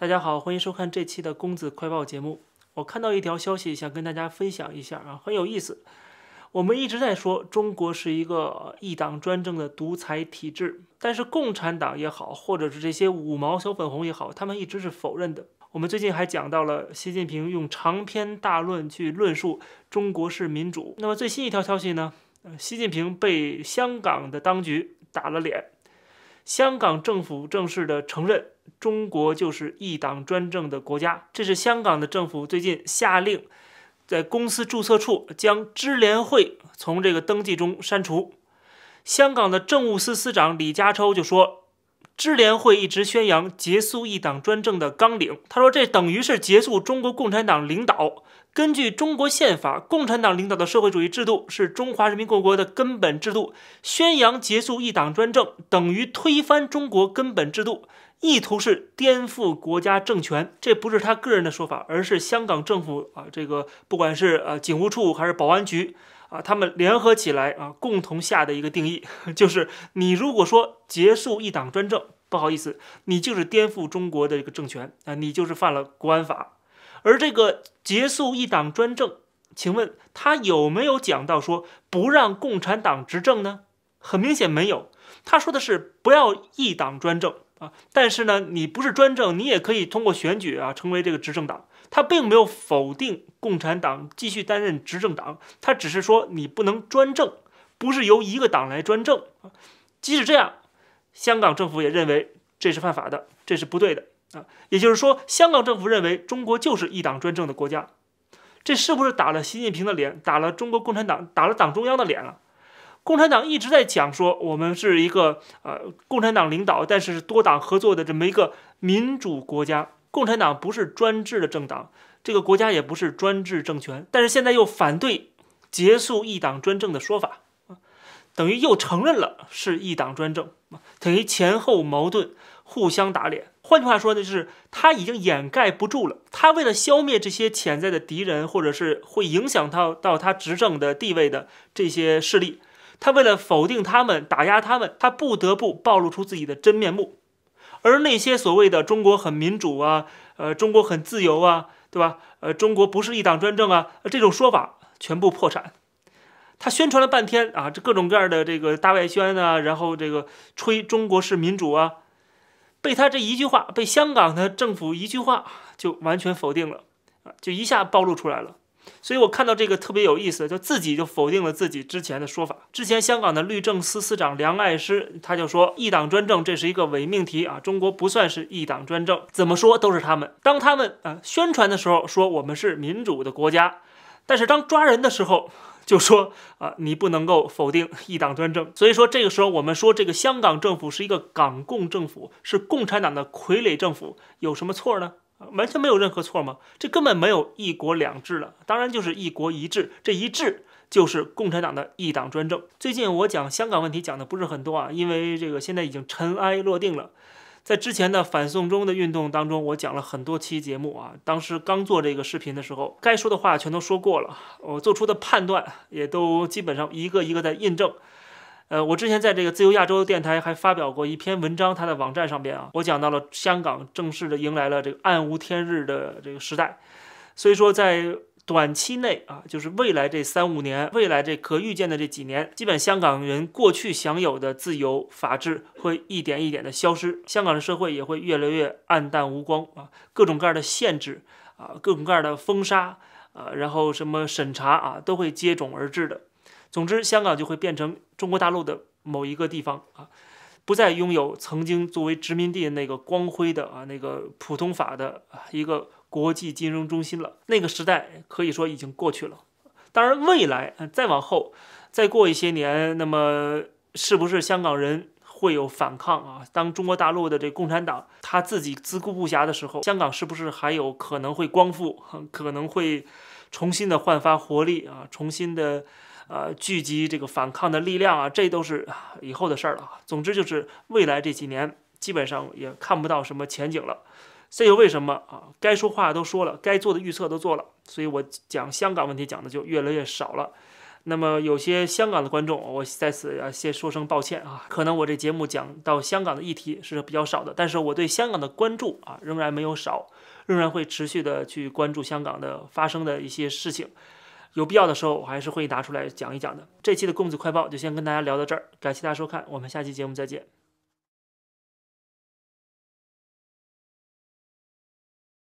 大家好，欢迎收看这期的公子快报节目。我看到一条消息，想跟大家分享一下啊，很有意思。我们一直在说中国是一个一党专政的独裁体制，但是共产党也好，或者是这些五毛小粉红也好，他们一直是否认的。我们最近还讲到了习近平用长篇大论去论述中国式民主。那么最新一条消息呢？习近平被香港的当局打了脸，香港政府正式的承认。中国就是一党专政的国家，这是香港的政府最近下令，在公司注册处将支联会从这个登记中删除。香港的政务司司长李家超就说，支联会一直宣扬结束一党专政的纲领，他说这等于是结束中国共产党领导。根据中国宪法，共产党领导的社会主义制度是中华人民共和国的根本制度，宣扬结束一党专政等于推翻中国根本制度。意图是颠覆国家政权，这不是他个人的说法，而是香港政府啊，这个不管是呃警务处还是保安局啊，他们联合起来啊，共同下的一个定义，就是你如果说结束一党专政，不好意思，你就是颠覆中国的一个政权啊，你就是犯了国安法。而这个结束一党专政，请问他有没有讲到说不让共产党执政呢？很明显没有，他说的是不要一党专政。啊，但是呢，你不是专政，你也可以通过选举啊，成为这个执政党。他并没有否定共产党继续担任执政党，他只是说你不能专政，不是由一个党来专政。即使这样，香港政府也认为这是犯法的，这是不对的啊。也就是说，香港政府认为中国就是一党专政的国家，这是不是打了习近平的脸，打了中国共产党，打了党中央的脸了？共产党一直在讲说，我们是一个呃共产党领导，但是多党合作的这么一个民主国家。共产党不是专制的政党，这个国家也不是专制政权，但是现在又反对结束一党专政的说法，等于又承认了是一党专政，等于前后矛盾，互相打脸。换句话说呢，就是他已经掩盖不住了。他为了消灭这些潜在的敌人，或者是会影响到到他执政的地位的这些势力。他为了否定他们、打压他们，他不得不暴露出自己的真面目。而那些所谓的中国很民主啊，呃，中国很自由啊，对吧？呃，中国不是一党专政啊，这种说法全部破产。他宣传了半天啊，这各种各样的这个大外宣啊，然后这个吹中国是民主啊，被他这一句话，被香港的政府一句话就完全否定了啊，就一下暴露出来了。所以我看到这个特别有意思，就自己就否定了自己之前的说法。之前香港的律政司司长梁爱诗他就说一党专政这是一个伪命题啊，中国不算是一党专政，怎么说都是他们。当他们啊宣传的时候说我们是民主的国家，但是当抓人的时候就说啊你不能够否定一党专政。所以说这个时候我们说这个香港政府是一个港共政府，是共产党的傀儡政府，有什么错呢？完全没有任何错吗？这根本没有一国两制了，当然就是一国一制。这一制就是共产党的一党专政。最近我讲香港问题讲的不是很多啊，因为这个现在已经尘埃落定了。在之前的反送中的运动当中，我讲了很多期节目啊，当时刚做这个视频的时候，该说的话全都说过了，我做出的判断也都基本上一个一个在印证。呃，我之前在这个自由亚洲电台还发表过一篇文章，它的网站上边啊，我讲到了香港正式的迎来了这个暗无天日的这个时代，所以说在短期内啊，就是未来这三五年，未来这可预见的这几年，基本香港人过去享有的自由、法治会一点一点的消失，香港的社会也会越来越暗淡无光啊，各种各样的限制啊，各种各样的封杀啊，然后什么审查啊，都会接踵而至的。总之，香港就会变成中国大陆的某一个地方啊，不再拥有曾经作为殖民地那个光辉的啊那个普通法的一个国际金融中心了。那个时代可以说已经过去了。当然，未来再往后，再过一些年，那么是不是香港人会有反抗啊？当中国大陆的这共产党他自己自顾不暇的时候，香港是不是还有可能会光复？可能会重新的焕发活力啊？重新的。呃，聚集这个反抗的力量啊，这都是以后的事儿了。总之就是未来这几年基本上也看不到什么前景了。这就为什么啊？该说话都说了，该做的预测都做了，所以我讲香港问题讲的就越来越少了。那么有些香港的观众，我在此要先说声抱歉啊，可能我这节目讲到香港的议题是比较少的，但是我对香港的关注啊仍然没有少，仍然会持续的去关注香港的发生的一些事情，有必要的时候我还是会拿出来讲一讲的。这期的公子快报就先跟大家聊到这儿，感谢大家收看，我们下期节目再见。